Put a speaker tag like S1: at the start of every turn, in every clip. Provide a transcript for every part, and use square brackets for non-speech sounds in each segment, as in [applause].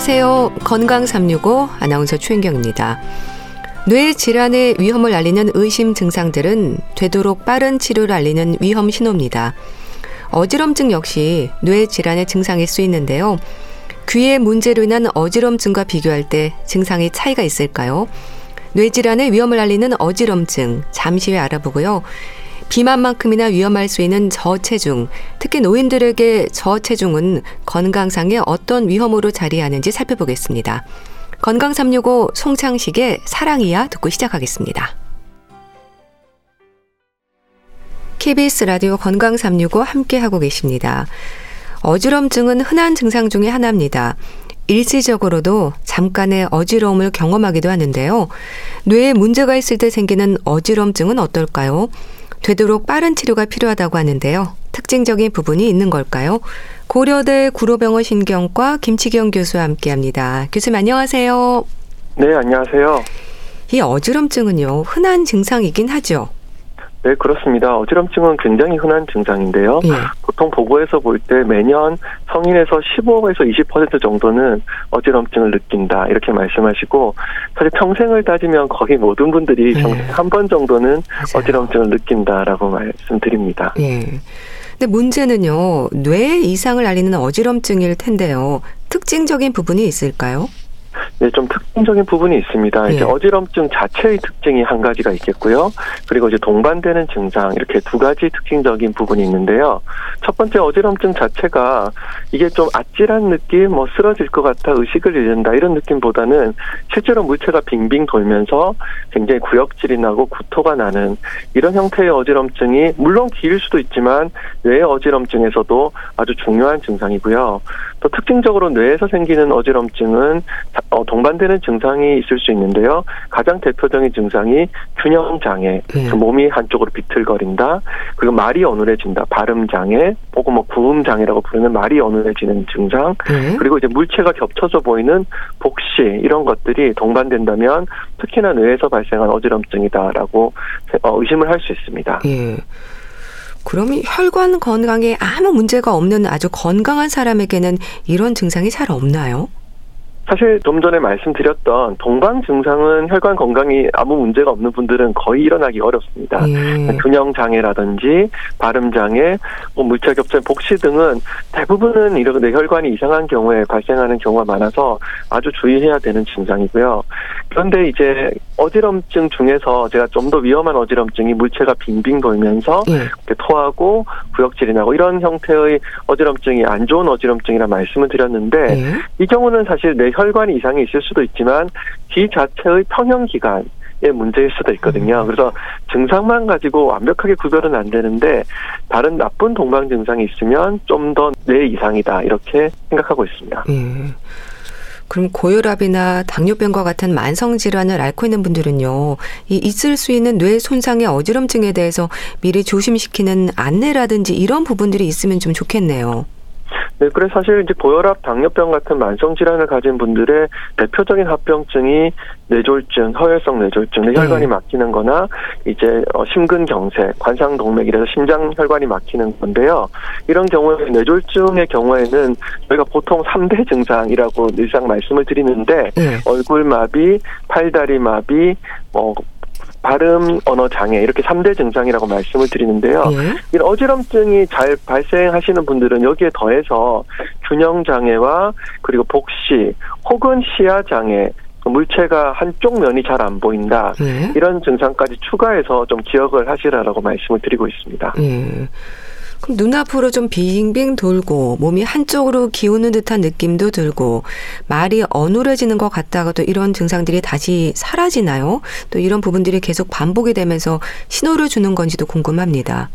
S1: 안녕하세요. 건강 365 아나운서 최인경입니다. 뇌 질환의 위험을 알리는 의심 증상들은 되도록 빠른 치료를 알리는 위험 신호입니다. 어지럼증 역시 뇌 질환의 증상일 수 있는데요. 귀의 문제로 인한 어지럼증과 비교할 때 증상의 차이가 있을까요? 뇌 질환의 위험을 알리는 어지럼증 잠시 후에 알아보고요. 비만만큼이나 위험할 수 있는 저체중, 특히 노인들에게 저체중은 건강상에 어떤 위험으로 자리하는지 살펴보겠습니다. 건강 365 송창식의 사랑이야 듣고 시작하겠습니다. KBS 라디오 건강 365 함께 하고 계십니다. 어지럼증은 흔한 증상 중의 하나입니다. 일시적으로도 잠깐의 어지러움을 경험하기도 하는데요. 뇌에 문제가 있을 때 생기는 어지럼증은 어떨까요? 되도록 빠른 치료가 필요하다고 하는데요. 특징적인 부분이 있는 걸까요? 고려대 구로병원 신경과 김치경 교수와 함께 합니다. 교수님 안녕하세요.
S2: 네, 안녕하세요.
S1: 이 어지럼증은요 흔한 증상이긴 하죠.
S2: 네, 그렇습니다. 어지럼증은 굉장히 흔한 증상인데요. 예. 보통 보고에서 볼 때 매년 성인에서 15에서 20% 정도는 어지럼증을 느낀다 이렇게 말씀하시고 사실 평생을 따지면 거의 모든 분들이 예. 한번 정도는 맞아요. 어지럼증을 느낀다라고 말씀드립니다.
S1: 예. 근데 문제는요 뇌 이상을 알리는 어지럼증일 텐데요 특징적인 부분이 있을까요?
S2: 네, 좀 특징적인 부분이 있습니다. 네. 이제 어지럼증 자체의 특징이 한 가지가 있겠고요. 그리고 이제 동반되는 증상 이렇게 두 가지 특징적인 부분이 있는데요. 첫 번째 어지럼증 자체가 이게 좀 아찔한 느낌, 뭐 쓰러질 것 같아 의식을 잃는다 이런 느낌보다는 실제로 물체가 빙빙 돌면서 굉장히 구역질이 나고 구토가 나는 이런 형태의 어지럼증이 물론 기일 수도 있지만 뇌 어지럼증에서도 아주 중요한 증상이고요. 또 특징적으로 뇌에서 생기는 어지럼증은 어, 동반되는 증상이 있을 수 있는데요. 가장 대표적인 증상이 균형 장애, 네. 몸이 한쪽으로 비틀거린다. 그리고 말이 어눌해진다. 발음 장애, 혹은 뭐 구음 장애라고 부르는 말이 어눌해지는 증상. 네. 그리고 이제 물체가 겹쳐져 보이는 복시 이런 것들이 동반된다면 특히나 뇌에서 발생한 어지럼증이다라고 어, 의심을 할 수 있습니다.
S1: 예. 그러면 혈관 건강에 아무 문제가 없는 아주 건강한 사람에게는 이런 증상이 잘 없나요?
S2: 사실 좀 전에 말씀드렸던 동방 증상은 혈관 건강이 아무 문제가 없는 분들은 거의 일어나기 어렵습니다. 예. 균형 장애라든지 발음 장애, 뭐 물체 겹침, 복시 등은 대부분은 이렇게 혈관이 이상한 경우에 발생하는 경우가 많아서 아주 주의해야 되는 증상이고요. 그런데 이제 어지럼증 중에서 제가 좀 더 위험한 어지럼증이 물체가 빙빙 돌면서 예. 토하고 구역질이 나고 이런 형태의 어지럼증이 안 좋은 어지럼증이라 말씀을 드렸는데 예. 이 경우는 사실 내 혈관 이상이 있을 수도 있지만 귀 자체의 평형 기관 의 문제일 수도 있거든요. 음. 그래서 증상만 가지고 완벽하게 구별은 안 되는데 다른 나쁜 동방 증상이 있으면 좀 더 뇌 이상이다 이렇게 생각하고 있습니다. 음.
S1: 그럼 고혈압이나 당뇨병과 같은 만성 질환을 앓고 있는 분들은요, 이 있을 수 있는 뇌 손상의 어지럼증에 대해서 미리 조심시키는 안내라든지 이런 부분들이 있으면 좀 좋겠네요.
S2: 네, 그래서 사실 이제 고혈압, 당뇨병 같은 만성 질환을 가진 분들의 대표적인 합병증이 뇌졸중, 허혈성 뇌졸중, 네. 막히는 거나 이제 어, 심근경색, 관상동맥이라서 심장 혈관이 막히는 건데요. 이런 경우에 뇌졸중의 경우에는 저희가 보통 3대 증상이라고 늘상 말씀을 드리는데 네. 얼굴 마비, 팔다리 마비, 뭐 발음 언어 장애 이렇게 3대 증상이라고 말씀을 드리는데요. 예. 이런 어지럼증이 잘 발생하시는 분들은 여기에 더해서 균형 장애와 그리고 복시 혹은 시야 장애 물체가 한쪽 면이 잘 안 보인다 예. 이런 증상까지 추가해서 좀 기억을 하시라라고 말씀을 드리고 있습니다. 예.
S1: 그럼 눈앞으로 좀 빙빙 돌고 몸이 한쪽으로 기우는 듯한 느낌도 들고 말이 어눌해지는 것 같다가도 이런 증상들이 다시 사라지나요? 또 이런 부분들이 계속 반복이 되면서 신호를 주는 건지도 궁금합니다.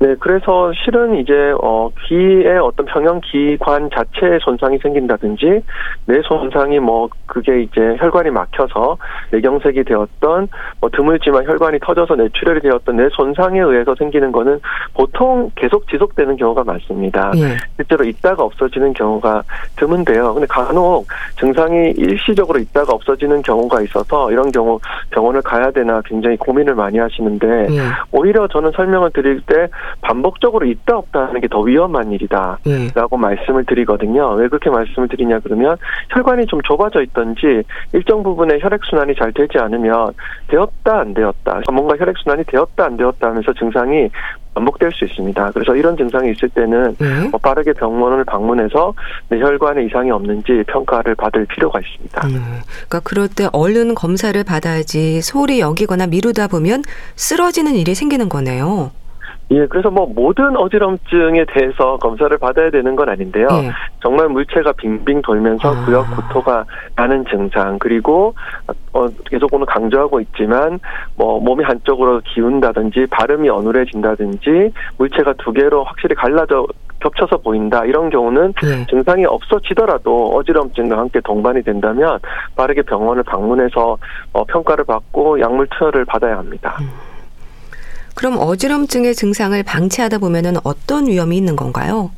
S2: 네, 그래서 실은 이제 어 귀의 어떤 평형 기관 자체에 손상이 생긴다든지 뇌 손상이 뭐 그게 이제 혈관이 막혀서 뇌경색이 되었던 뭐 드물지만 혈관이 터져서 뇌출혈이 되었던 뇌 손상에 의해서 생기는 거는 보통 계속 지속되는 경우가 많습니다. 예. 실제로 있다가 없어지는 경우가 드문데요. 근데 간혹 증상이 일시적으로 있다가 없어지는 경우가 있어서 이런 경우 병원을 가야 되나 굉장히 고민을 많이 하시는데 예. 오히려 저는 설명을 드릴 때 반복적으로 있다 없다 하는 게 더 위험한 일이다라고 예. 말씀을 드리거든요. 왜 그렇게 말씀을 드리냐 그러면 혈관이 좀 좁아져 있던지 일정 부분에 혈액 순환이 잘 되지 않으면 되었다 안 되었다 뭔가 혈액 순환이 되었다 안 되었다 하면서 증상이 반복될 수 있습니다. 그래서 이런 증상이 있을 때는 네. 빠르게 병원을 방문해서 뇌혈관에 이상이 없는지 평가를 받을 필요가 있습니다. 음,
S1: 그러니까 그럴 때 얼른 검사를 받아야지 소홀히 여기거나 미루다 보면 쓰러지는 일이 생기는 거네요.
S2: 예, 그래서 뭐 모든 어지럼증에 대해서 검사를 받아야 되는 건 아닌데요. 예. 정말 물체가 빙빙 돌면서 아. 구역 구토가 나는 증상 그리고 어, 계속 오늘 강조하고 있지만 뭐 몸이 한쪽으로 기운다든지 발음이 어눌해진다든지 물체가 두 개로 확실히 갈라져 겹쳐서 보인다 이런 경우는 네. 증상이 없어지더라도 어지럼증과 함께 동반이 된다면 빠르게 병원을 방문해서 어, 평가를 받고 약물 투여를 받아야 합니다. 음.
S1: 그럼 어지럼증의 증상을 방치하다 보면은 어떤 위험이 있는 건가요?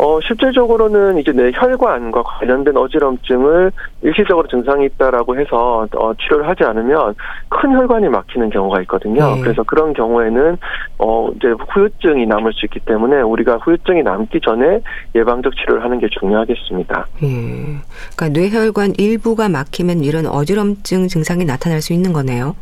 S2: 어, 실질적으로는 이제 내 혈관과 관련된 어지럼증을 일시적으로 증상이 있다라고 해서 어, 치료를 하지 않으면 큰 혈관이 막히는 경우가 있거든요. 네. 그래서 그런 경우에는 어, 이제 후유증이 남을 수 있기 때문에 우리가 후유증이 남기 전에 예방적 치료를 하는 게 중요하겠습니다. 예.
S1: 그러니까 뇌혈관 일부가 막히면 이런 어지럼증 증상이 나타날 수 있는 거네요.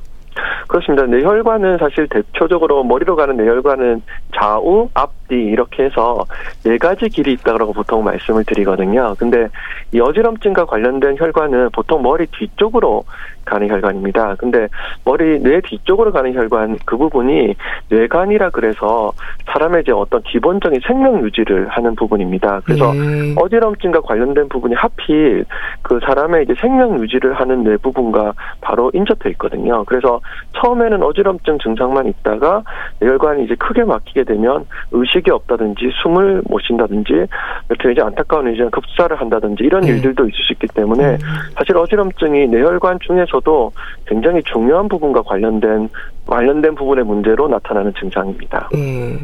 S2: 그렇습니다. 뇌혈관은 사실 대표적으로 머리로 가는 뇌혈관은 좌우, 앞뒤 이렇게 해서 네 가지 길이 있다고 보통 말씀을 드리거든요. 근데 이 어지럼증과 관련된 혈관은 보통 머리 뒤쪽으로 가는 혈관입니다. 근데 머리 뇌 뒤쪽으로 가는 혈관 그 부분이 뇌관이라 그래서 사람의 이제 어떤 기본적인 생명 유지를 하는 부분입니다. 그래서 네. 어지럼증과 관련된 부분이 하필 그 사람의 이제 생명 유지를 하는 뇌 부분과 바로 인접해 있거든요. 그래서 처음에는 어지럼증 증상만 있다가 뇌혈관이 이제 크게 막히게 되면 의식이 없다든지 숨을 못 쉰다든지 이렇게 이제 안타까운 이제 급사를 한다든지 이런 네. 일들도 있을 수 있기 때문에 음. 사실 어지럼증이 뇌혈관 중에 서도 굉장히 중요한 부분과 관련된 관련된 부분의 문제로 나타나는 증상입니다. 네.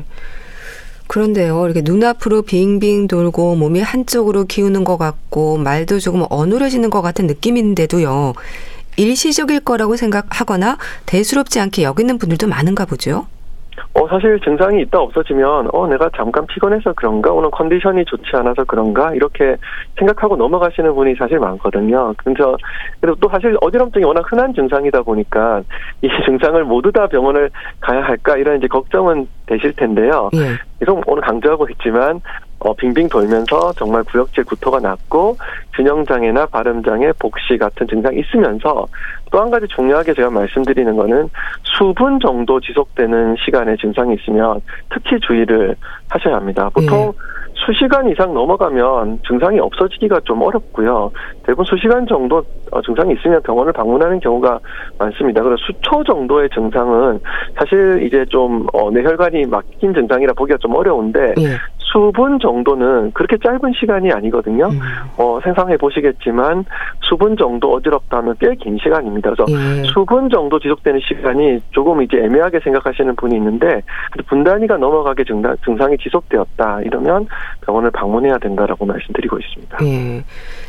S1: 그런데요, 이렇게 눈앞으로 빙빙 돌고 몸이 한쪽으로 기우는 것 같고 말도 조금 어눌해지는 것 같은 느낌인데도요. 일시적일 거라고 생각하거나 대수롭지 않게 여기는 분들도 많은가 보죠.
S2: 어, 사실 증상이 있다 없어지면, 어, 내가 잠깐 피곤해서 그런가? 오늘 컨디션이 좋지 않아서 그런가? 이렇게 생각하고 넘어가시는 분이 사실 많거든요. 그래서, 그리고 또 사실 어지럼증이 워낙 흔한 증상이다 보니까 이 [laughs] 증상을 모두 다 병원을 가야 할까? 이런 이제 걱정은 되실 텐데요. 예. 계속 오늘 강조하고 있지만, 어, 빙빙 돌면서 정말 구역질 구토가 났고 균형장애나 발음장애, 복시 같은 증상이 있으면서 또 한 가지 중요하게 제가 말씀드리는 거는 수분 정도 지속되는 시간의 증상이 있으면 특히 주의를 하셔야 합니다. 보통 네. 수시간 이상 넘어가면 증상이 없어지기가 좀 어렵고요. 대부분 수시간 정도 어, 증상이 있으면 병원을 방문하는 경우가 많습니다. 그래서 수초 정도의 증상은 사실 이제 좀 어, 뇌혈관이 막힌 증상이라 보기가 좀 어려운데 예. 수분 정도는 그렇게 짧은 시간이 아니거든요. 음. 어, 생각해 보시겠지만 수분 정도 어지럽다면 꽤 긴 시간입니다. 그래서 예. 수분 정도 지속되는 시간이 조금 이제 애매하게 생각하시는 분이 있는데 분 단위가 넘어가게 증상, 증상이 지속되었다 이러면 병원을 방문해야 된다라고 말씀드리고 있습니다.
S1: 예.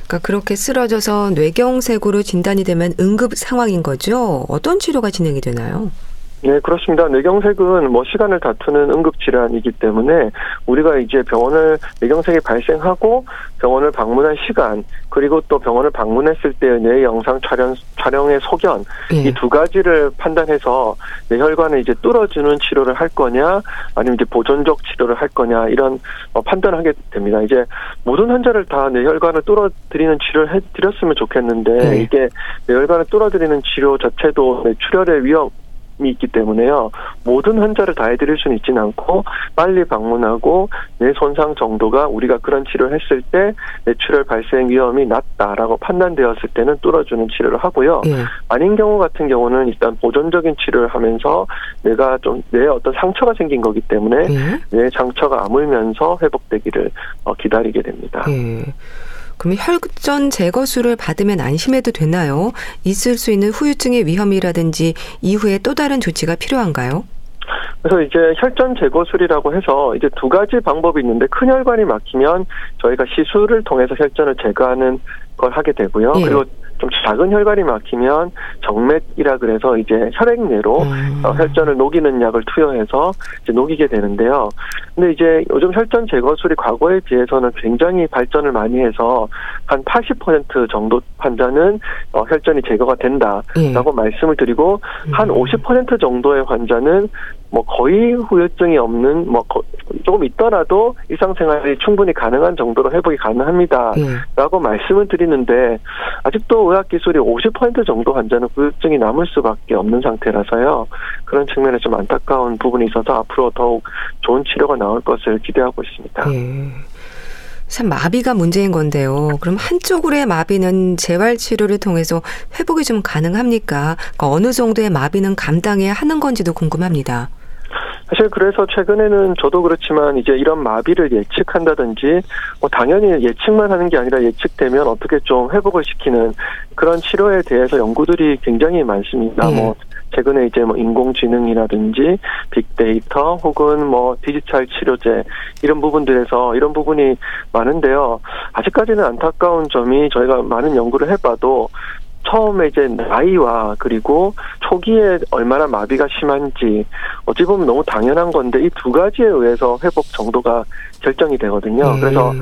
S1: 그러니까 그렇게 쓰러져서 뇌경색으로 진단이 되면 응급 상황인 거죠. 어떤 치료가 진행이 되나요?
S2: 네, 그렇습니다. 뇌경색은 뭐 시간을 다투는 응급질환이기 때문에 우리가 이제 병원을 뇌경색이 발생하고 병원을 방문한 시간 그리고 또 병원을 방문했을 때의 뇌 영상 촬영 촬영의 소견 네. 이두 가지를 판단해서 뇌혈관을 이제 뚫어주는 치료를 할 거냐 아니면 이제 보존적 치료를 할 거냐 이런 어, 판단을 하게 됩니다. 이제 모든 환자를 다 뇌혈관을 뚫어드리는 치료를 해드렸으면 좋겠는데 네. 이게 뇌혈관을 뚫어드리는 치료 자체도 뇌출혈의 위험 이 있기 때문에요. 모든 환자를 다 해드릴 수는 있지는 않고 빨리 방문하고 뇌 손상 정도가 우리가 그런 치료를 했을 때 뇌출혈 발생 위험이 낮다라고 판단되었을 때는 뚫어주는 치료를 하고요. 예. 아닌 경우 같은 경우는 일단 보존적인 치료를 하면서 뇌가 좀 뇌에 어떤 상처가 생긴 거기 때문에 예. 뇌 상처가 아물면서 회복되기를 어, 기다리게 됩니다. 예.
S1: 그럼 혈전 제거술을 받으면 안심해도 되나요? 있을 수 있는 후유증의 위험이라든지 이후에 또 다른 조치가 필요한가요?
S2: 그래서 이제 혈전 제거술이라고 해서 이제 두 가지 방법이 있는데 큰 혈관이 막히면 저희가 시술을 통해서 혈전을 제거하는 걸 하게 되고요. 예. 그리고 좀 작은 혈관이 막히면 정맥이라 그래서 이제 혈액내로 음. 어, 혈전을 녹이는 약을 투여해서 이제 녹이게 되는데요. 근데 이제 요즘 혈전 제거술이 과거에 비해서는 굉장히 발전을 많이 해서 한 80% 정도 환자는 어, 혈전이 제거가 된다라고 예. 말씀을 드리고 한 50% 음. 정도의 환자는 뭐 거의 후유증이 없는 뭐 조금 있더라도 일상생활이 충분히 가능한 정도로 회복이 가능합니다라고 예. 말씀을 드리는데 아직도 의학 기술이 50% 정도 환자는 후유증이 남을 수밖에 없는 상태라서요 그런 측면에 좀 안타까운 부분이 있어서 앞으로 더욱 좋은 치료가 나올 것을 기대하고 있습니다. 예.
S1: 참 마비가 문제인 건데요. 그럼 한쪽으로의 마비는 재활 치료를 통해서 회복이 좀 가능합니까? 그러니까 어느 정도의 마비는 감당해야 하는 건지도 궁금합니다.
S2: 사실 그래서 최근에는 저도 그렇지만 이제 이런 마비를 예측한다든지 뭐 당연히 예측만 하는 게 아니라 예측되면 어떻게 좀 회복을 시키는 그런 치료에 대해서 연구들이 굉장히 많습니다. 네. 뭐 최근에 이제 뭐 인공지능이라든지 빅데이터 혹은 뭐 디지털 치료제 이런 부분들에서 이런 부분이 많은데요. 아직까지는 안타까운 점이 저희가 많은 연구를 해봐도 처음에 이제 나이와 그리고 초기에 얼마나 마비가 심한지 어찌 보면 너무 당연한 건데 이 두 가지에 의해서 회복 정도가 결정이 되거든요. 음. 그래서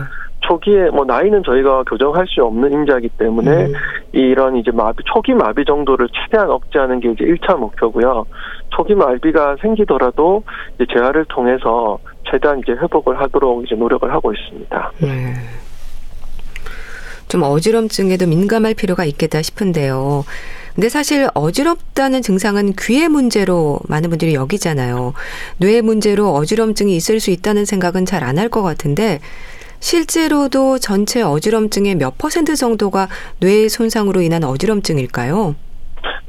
S2: 초기에 뭐 나이는 저희가 교정할 수 없는 인자이기 때문에 음. 이런 이제 마비 초기 마비 정도를 최대한 억제하는 게 이제 1차 목표고요. 초기 마비가 생기더라도 이제 재활을 통해서 최대한 이제 회복을 하도록 이제 노력을 하고 있습니다. 음.
S1: 좀 어지럼증에도 민감할 필요가 있겠다 싶은데요. 근데 사실 어지럽다는 증상은 귀의 문제로 많은 분들이 여기잖아요. 뇌 문제로 어지럼증이 있을 수 있다는 생각은 잘 안 할 것 같은데 실제로도 전체 어지럼증의 몇 퍼센트 정도가 뇌 손상으로 인한 어지럼증일까요?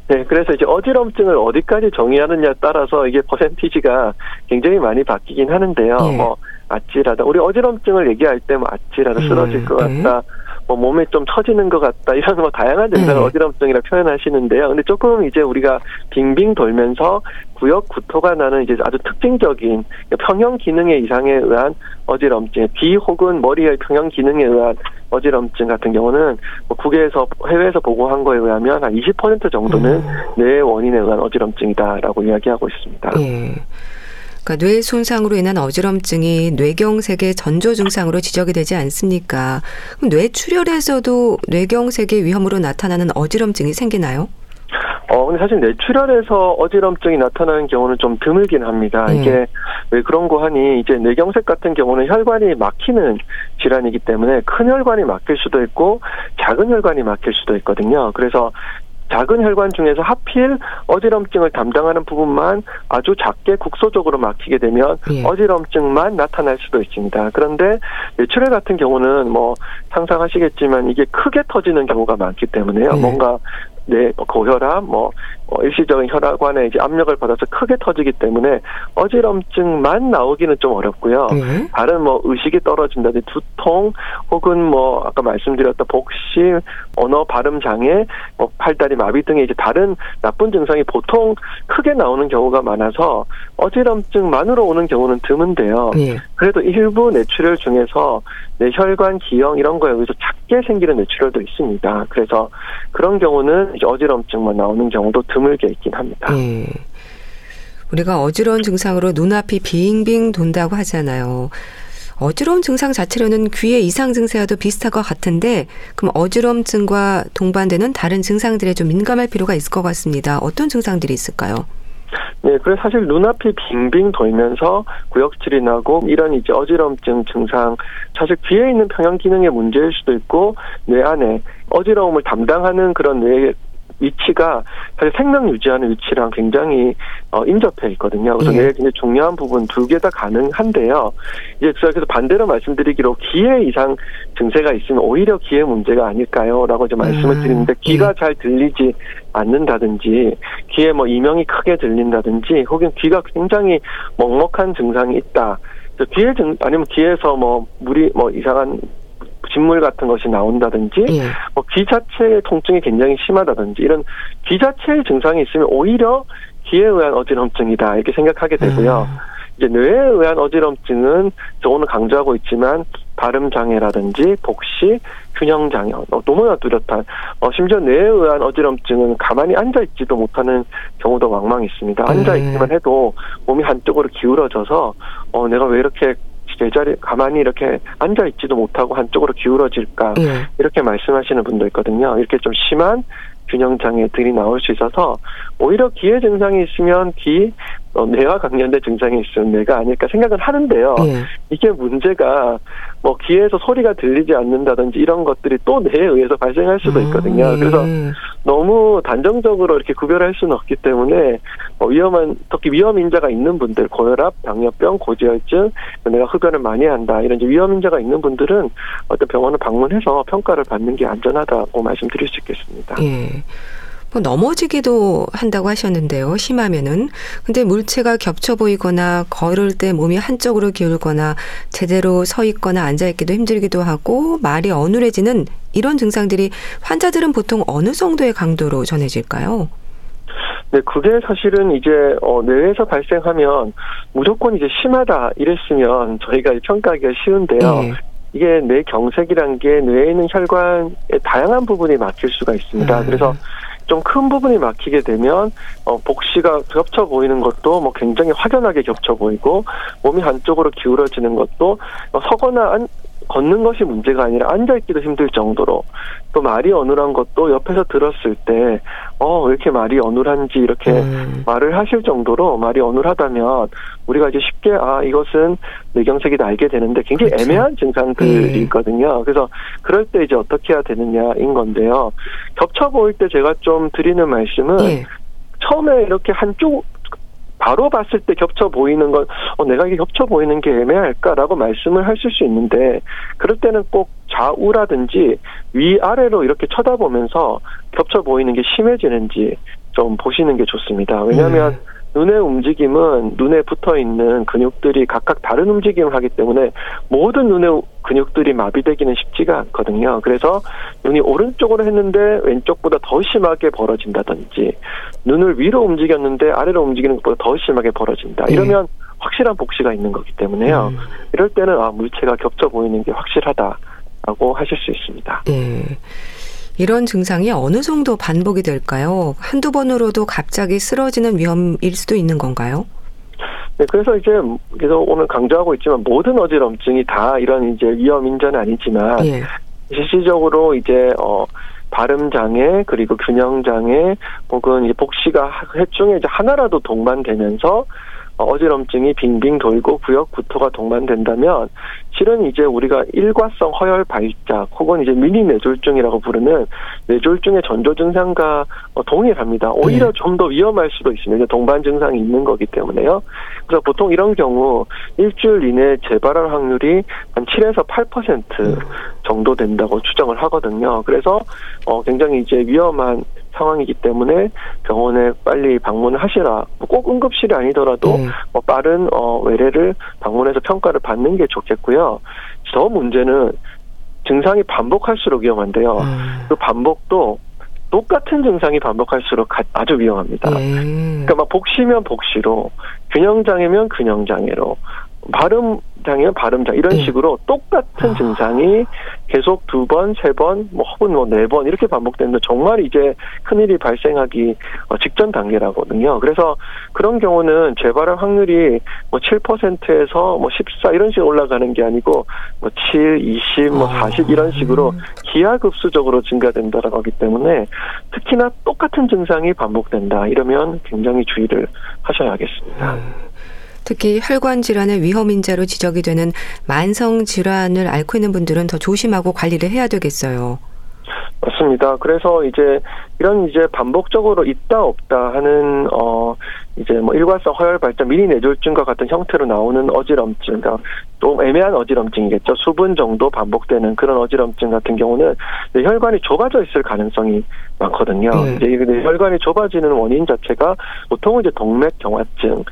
S2: 네, 그래서 이제 어지럼증을 어디까지 정의하느냐에 따라서 이게 퍼센티지가 굉장히 많이 바뀌긴 하는데요. 예. 뭐 아찔하다. 우리 어지럼증을 얘기할 때 뭐 아찔하다, 쓰러질 음, 것 같다. 예. 뭐 몸에 좀 처지는 것 같다 이런 뭐 다양한 증상을 네. 어지럼증이라 표현하시는데요. 근데 조금 이제 우리가 빙빙 돌면서 구역 구토가 나는 이제 아주 특징적인 평형 기능의 이상에 의한 어지럼증, 귀 혹은 머리의 평형 기능에 의한 어지럼증 같은 경우는 뭐 국외에서 해외에서 보고한 거에 의하면 한 20% 정도는 음. 뇌 원인에 의한 어지럼증이다라고 이야기하고 있습니다. 네.
S1: 그러니까 뇌 손상으로 인한 어지럼증이 뇌경색의 전조 증상으로 지적이 되지 않습니까? 그럼 뇌출혈에서도 뇌경색의 위험으로 나타나는 어지럼증이 생기나요?
S2: 어, 근데 사실 뇌출혈에서 어지럼증이 나타나는 경우는 좀 드물긴 합니다. 네. 이게 왜 그런 거 하니 이제 뇌경색 같은 경우는 혈관이 막히는 질환이기 때문에 큰 혈관이 막힐 수도 있고 작은 혈관이 막힐 수도 있거든요. 그래서 작은 혈관 중에서 하필 어지럼증을 담당하는 부분만 아주 작게 국소적으로 막히게 되면 예. 어지럼증만 나타날 수도 있습니다. 그런데 뇌출혈 같은 경우는 뭐 상상하시겠지만 이게 크게 터지는 경우가 많기 때문에요. 예. 뭔가 뇌 고혈압, 뭐 어, 일시적인 혈관에 이제 압력을 받아서 크게 터지기 때문에 어지럼증만 나오기는 좀 어렵고요. 네. 다른 뭐 의식이 떨어진다든지 두통 혹은 뭐 아까 말씀드렸던 복실, 언어 발음 장애, 뭐 팔다리 마비 등의 이제 다른 나쁜 증상이 보통 크게 나오는 경우가 많아서 어지럼증만으로 오는 경우는 드문데요. 네. 그래도 일부 뇌출혈 중에서 뇌혈관 기형 이런 거에 의해서 작게 생기는 뇌출혈도 있습니다. 그래서 그런 경우는 이제 어지럼증만 나오는 경우도 드물게 있긴 합니다. 네.
S1: 우리가 어지러운 증상으로 눈앞이 빙빙 돈다고 하잖아요. 어지러움 증상 자체로는 귀의 이상 증세와도 비슷할 것 같은데 그럼 어지럼증과 동반되는 다른 증상들에 좀 민감할 필요가 있을 것 같습니다. 어떤 증상들이 있을까요?
S2: 네, 그래서 사실 눈앞이 빙빙 돌면서 구역질이 나고 이런 이제 어지럼증 증상 사실 귀에 있는 평형 기능의 문제일 수도 있고 뇌 안에 어지러움을 담당하는 그런 뇌 위치가 사실 생명 유지하는 위치랑 굉장히 어, 인접해 있거든요. 그래서 네. 굉장히 중요한 부분 두 개 다 가능한데요. 이제 그래서 반대로 말씀드리기로 기회 이상 증세가 있으면 오히려 기회 문제가 아닐까요?라고 이제 말씀을 음. 드리는데 귀가 네. 잘 들리지 않는다든지 귀에 뭐 이명이 크게 들린다든지 혹은 귀가 굉장히 먹먹한 증상이 있다. 귀에 증 아니면 귀에서 뭐 물이 뭐 이상한 진물 같은 것이 나온다든지 예. 뭐귀 자체의 통증이 굉장히 심하다든지 이런 귀 자체의 증상이 있으면 오히려 귀에 의한 어지럼증이다 이렇게 생각하게 되고요. 음. 이제 뇌에 의한 어지럼증은 저 오늘 강조하고 있지만 발음 장애라든지 복시, 균형 장애, 어, 너무나 뚜렷한 어, 심지어 뇌에 의한 어지럼증은 가만히 앉아 있지도 못하는 경우도 왕왕 있습니다. 앉아
S1: 네.
S2: 있기만 해도 몸이 한쪽으로 기울어져서 어 내가 왜 이렇게 제자리 가만히 이렇게 앉아 있지도 못하고 한쪽으로 기울어질까
S1: 예.
S2: 이렇게 말씀하시는 분도 있거든요. 이렇게 좀 심한 균형 장애들이 나올 수 있어서 오히려 기회 증상이 있으면 기 어, 뇌와 관련된 증상이 있으면 뇌가 아닐까 생각은 하는데요.
S1: 예.
S2: 이게 문제가 뭐 귀에서 소리가 들리지 않는다든지 이런 것들이 또 뇌에 의해서 발생할 수도 있거든요.
S1: 음, 예.
S2: 그래서 너무 단정적으로 이렇게 구별할 수는 없기 때문에 어, 위험한 특히 위험 인자가 있는 분들 고혈압, 당뇨병, 고지혈증, 내가 흡연을 많이 한다 이런 이제 위험 인자가 있는 분들은 어떤 병원을 방문해서 평가를 받는 게 안전하다고 말씀드릴 수 있겠습니다.
S1: 예. 뭐 넘어지기도 한다고 하셨는데요. 심하면은. 근데 물체가 겹쳐 보이거나 걸을 때 몸이 한쪽으로 기울거나 제대로 서 있거나 앉아 있기도 힘들기도 하고 말이 어눌해지는 이런 증상들이 환자들은 보통 어느 정도의 강도로 전해질까요?
S2: 네, 그게 사실은 이제 어, 뇌에서 발생하면 무조건 이제 심하다 이랬으면 저희가 평가하기가 쉬운데요.
S1: 예.
S2: 이게 뇌 경색이란 게 뇌에 있는 혈관의 다양한 부분이 막힐 수가 있습니다.
S1: 음.
S2: 그래서 좀 큰 부분이 막히게 되면 어, 복시가 겹쳐 보이는 것도 뭐 굉장히 확연하게 겹쳐 보이고 몸이 한쪽으로 기울어지는 것도 어, 서거나 안, 걷는 것이 문제가 아니라 앉아 있기도 힘들 정도로 또 말이 어눌한 것도 옆에서 들었을 때 어 왜 이렇게 말이 어눌한지 이렇게
S1: 음.
S2: 말을 하실 정도로 말이 어눌하다면 우리가 이제 쉽게 아 이것은 뇌경색이다 알게 되는데 굉장히
S1: 그렇죠.
S2: 애매한 증상들이
S1: 네.
S2: 있거든요. 그래서 그럴 때 이제 어떻게 해야 되느냐인 건데요. 겹쳐 보일 때 제가 좀 드리는 말씀은
S1: 예.
S2: 처음에 이렇게 한쪽 바로 봤을 때 겹쳐 보이는 건 어, 내가 이게 겹쳐 보이는 게 애매할까라고 말씀을 하실 수 있는데 그럴 때는 꼭 좌우라든지 위아래로 이렇게 쳐다보면서 겹쳐 보이는 게 심해지는지 좀 보시는 게 좋습니다. 왜냐하면
S1: 음.
S2: 눈의 움직임은 눈에 붙어 있는 근육들이 각각 다른 움직임을 하기 때문에 모든 눈의 근육들이 마비되기는 쉽지가 않거든요. 그래서 눈이 오른쪽으로 했는데 왼쪽보다 더 심하게 벌어진다든지 눈을 위로 움직였는데 아래로 움직이는 것보다 더 심하게 벌어진다.
S1: 네.
S2: 이러면 확실한 복시가 있는 거기 때문에요.
S1: 음.
S2: 이럴 때는 아 물체가 겹쳐 보이는 게 확실하다라고 하실 수 있습니다.
S1: 예. 이런 증상이 어느 정도 반복이 될까요? 한두 번으로도 갑자기 쓰러지는 위험일 수도 있는 건가요?
S2: 네, 그래서 이제 계속 오늘 강조하고 있지만 모든 어지럼증이 다 이런 이제 위험 인자는 아니지만
S1: 예.
S2: 실질적으로 이제 어 발음 장애 그리고 균형 장애 혹은 이제 복시가 셋 중에 이제 하나라도 동반되면서 어, 어지럼증이 빙빙 돌고 구역 구토가 동반된다면 실은 이제 우리가 일과성 허혈 발작 혹은 이제 미니 뇌졸중이라고 부르는 뇌졸중의 전조 증상과 어, 동일합니다. 오히려
S1: 네.
S2: 좀더 위험할 수도 있습니다. 동반 증상이 있는 거기 때문에요. 그래서 보통 이런 경우 일주일 이내 재발할 확률이 한 7에서 8%
S1: 음.
S2: 정도 된다고 추정을 하거든요. 그래서 어 굉장히 이제 위험한 상황이기 때문에 병원에 빨리 방문을 하시라. 뭐꼭 응급실이 아니더라도
S1: 네.
S2: 뭐 빠른 어 외래를 방문해서 평가를 받는 게 좋겠고요. 더 문제는 증상이 반복할수록 위험한데요.
S1: 음.
S2: 그 반복도 똑같은 증상이 반복할수록 가- 아주 위험합니다.
S1: 예.
S2: 그러니까 막 복시면 복시로, 균형 장애면 균형 장애로, 발음 장애면 발음 장애 이런
S1: 네.
S2: 식으로 똑같은
S1: 아.
S2: 증상이 계속 두 번, 세 번, 뭐 혹은 뭐 네 번 이렇게 반복되는데 정말 이제 큰 일이 발생하기 어, 직전 단계라거든요. 그래서 그런 경우는 재발할 확률이 뭐 7%에서 뭐 14 이런 식으로 올라가는 게 아니고 뭐 7, 20, 뭐
S1: 아.
S2: 40 이런 식으로 기하급수적으로 증가된다라고 하기 때문에 특히나 똑같은 증상이 반복된다 이러면 굉장히 주의를 하셔야겠습니다.
S1: 음. 특히 혈관 질환의 위험 인자로 지적이 되는 만성 질환을 앓고 있는 분들은 더 조심하고 관리를 해야 되겠어요.
S2: 맞습니다. 그래서 이제 이런 이제 반복적으로 있다 없다 하는 어 이제 뭐 일과성 허혈 발작 미니 뇌졸중과 같은 형태로 나오는 어지럼증, 그러니까 좀 애매한 어지럼증이겠죠. 수분 정도 반복되는 그런 어지럼증 같은 경우는 뇌 혈관이 좁아져 있을 가능성이 많거든요.
S1: 네.
S2: 이제 뇌 혈관이 좁아지는 원인 자체가 보통은 이제 동맥 경화증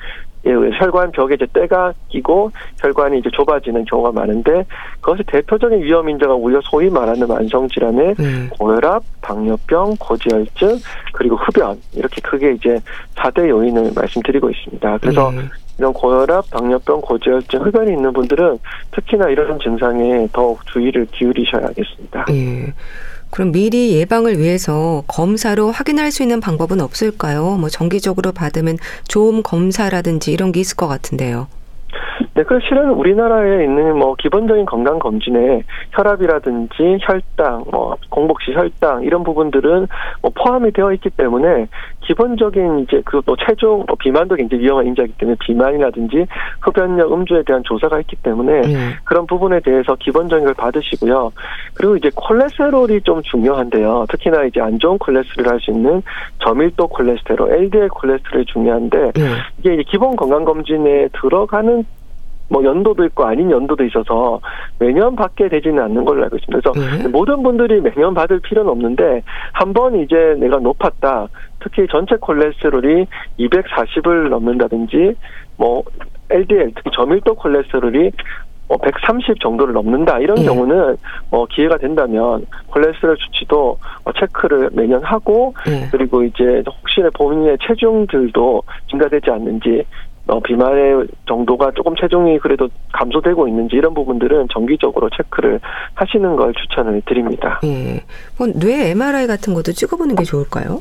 S2: 예, 혈관 벽에 이제 때가 끼고 혈관이 이제 좁아지는 경우가 많은데 그것이 대표적인 위험 인자가 우리가 소위 말하는 만성 질환의
S1: 음.
S2: 고혈압, 당뇨병, 고지혈증, 그리고 흡연 이렇게 크게 이제 4대 요인을 말씀드리고 있습니다. 그래서
S1: 예.
S2: 이런 고혈압, 당뇨병, 고지혈증, 흡연이 있는 분들은 특히나 이런 증상에 더욱 주의를 기울이셔야겠습니다. 예.
S1: 그럼 미리 예방을 위해서 검사로 확인할 수 있는 방법은 없을까요? 뭐 정기적으로 받으면 좋은 검사라든지 이런 게 있을 것 같은데요.
S2: 네, 그 실은 우리나라에 있는 뭐 기본적인 건강 검진에 혈압이라든지 혈당, 뭐 공복시 혈당 이런 부분들은 뭐 포함이 되어 있기 때문에 기본적인 이제 그또 체중, 뭐 비만도 굉장히 위험한 인자이기 때문에 비만이라든지 흡연력, 음주에 대한 조사가 있기 때문에 음. 그런 부분에 대해서 기본적인 걸 받으시고요. 그리고 이제 콜레스테롤이 좀 중요한데요. 특히나 이제 안 좋은 콜레스테롤 할 수 있는 저밀도 콜레스테롤, LDL 콜레스테롤이 중요한데 음. 이게 기본 건강 검진에 들어가는 뭐 연도도 있고 아닌 연도도 있어서 매년 받게 되지는 않는 걸로 알고 있습니다. 그래서 네. 모든 분들이 매년 받을 필요는 없는데 한 번 이제 내가 높았다. 특히 전체 콜레스테롤이 240을 넘는다든지 뭐 LDL 특히 저밀도 콜레스테롤이 뭐130 정도를 넘는다 이런 네. 경우는 뭐 기회가 된다면 콜레스테롤 수치도 뭐 체크를 매년 하고 네. 그리고 이제 혹시나 본인의 체중들도 증가되지 않는지 어, 비만의 정도가 조금 체중이 그래도 감소되고 있는지 이런 부분들은 정기적으로 체크를 하시는 걸 추천을 드립니다.
S1: 예. 뭐뇌 MRI 같은 것도 찍어보는 게 좋을까요?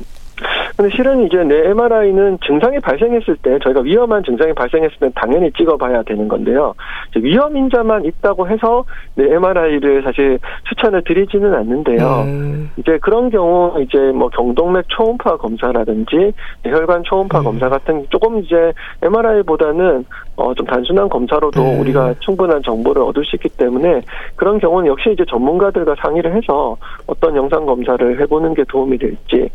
S2: 근데 실은 이제 내 MRI는 증상이 발생했을 때 저희가 위험한 증상이 발생했을 때 당연히 찍어봐야 되는 건데요. 위험 인자만 있다고 해서 내 MRI를 사실 추천을 드리지는 않는데요. 음. 이제 그런 경우 이제 뭐 경동맥 초음파 검사라든지 혈관 초음파 음. 검사 같은 조금 이제 MRI보다는 어, 좀 단순한 검사로도 네. 우리가 충분한 정보를 얻을 수 있기 때문에 그런 경우는 역시 이제 전문가들과 상의를 해서 어떤 영상 검사를 해보는 게 도움이 될지.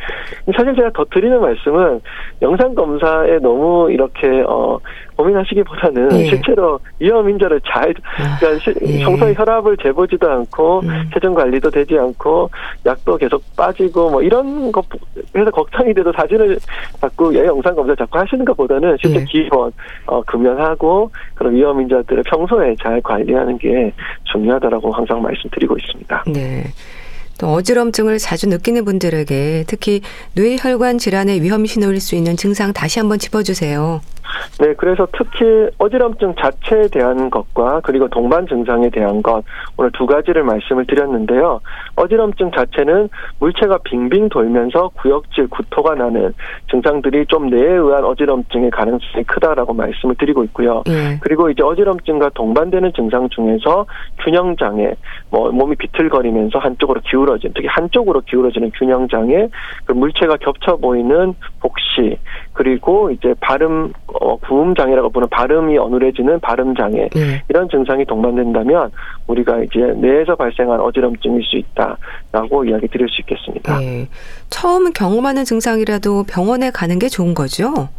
S2: 사실 제가 더 드리는 말씀은 영상 검사에 너무 이렇게 어 고민하시기보다는 예. 실제로 위험 인자를 잘 그러니까 예. 평소에 혈압을 재보지도 않고 음. 체중 관리도 되지 않고 약도 계속 빠지고 뭐 이런 것 해서 걱정이 돼도 사진을 자꾸 영상 검사 자꾸 하시는 것보다는 실제 예. 기본 어 금연하 고 그런 위험 인자들을 평소에 잘 관리하는 게 중요하다라고 항상 말씀드리고 있습니다.
S1: 네. 또 어지럼증을 자주 느끼는 분들에게 특히 뇌혈관 질환의 위험 신호일 수 있는 증상 다시 한번 짚어주세요.
S2: 네, 그래서 특히 어지럼증 자체에 대한 것과 그리고 동반 증상에 대한 것 오늘 두 가지를 말씀을 드렸는데요. 어지럼증 자체는 물체가 빙빙 돌면서 구역질, 구토가 나는 증상들이 좀 뇌에 의한 어지럼증의 가능성이 크다라고 말씀을 드리고 있고요. 네. 그리고 이제 어지럼증과 동반되는 증상 중에서 균형 장애, 뭐 몸이 비틀거리면서 한쪽으로 기울어진, 특히 한쪽으로 기울어지는 균형 장애, 그 물체가 겹쳐 보이는 복시, 그리고 이제 발음 어, 구음 장애라고 보는 발음이 어눌해지는 발음 장애 네. 이런 증상이 동반된다면 우리가 이제 뇌에서 발생한 어지럼증일 수 있다라고 이야기 드릴 수 있겠습니다. 네.
S1: 처음 경험하는 증상이라도 병원에 가는 게 좋은 거죠?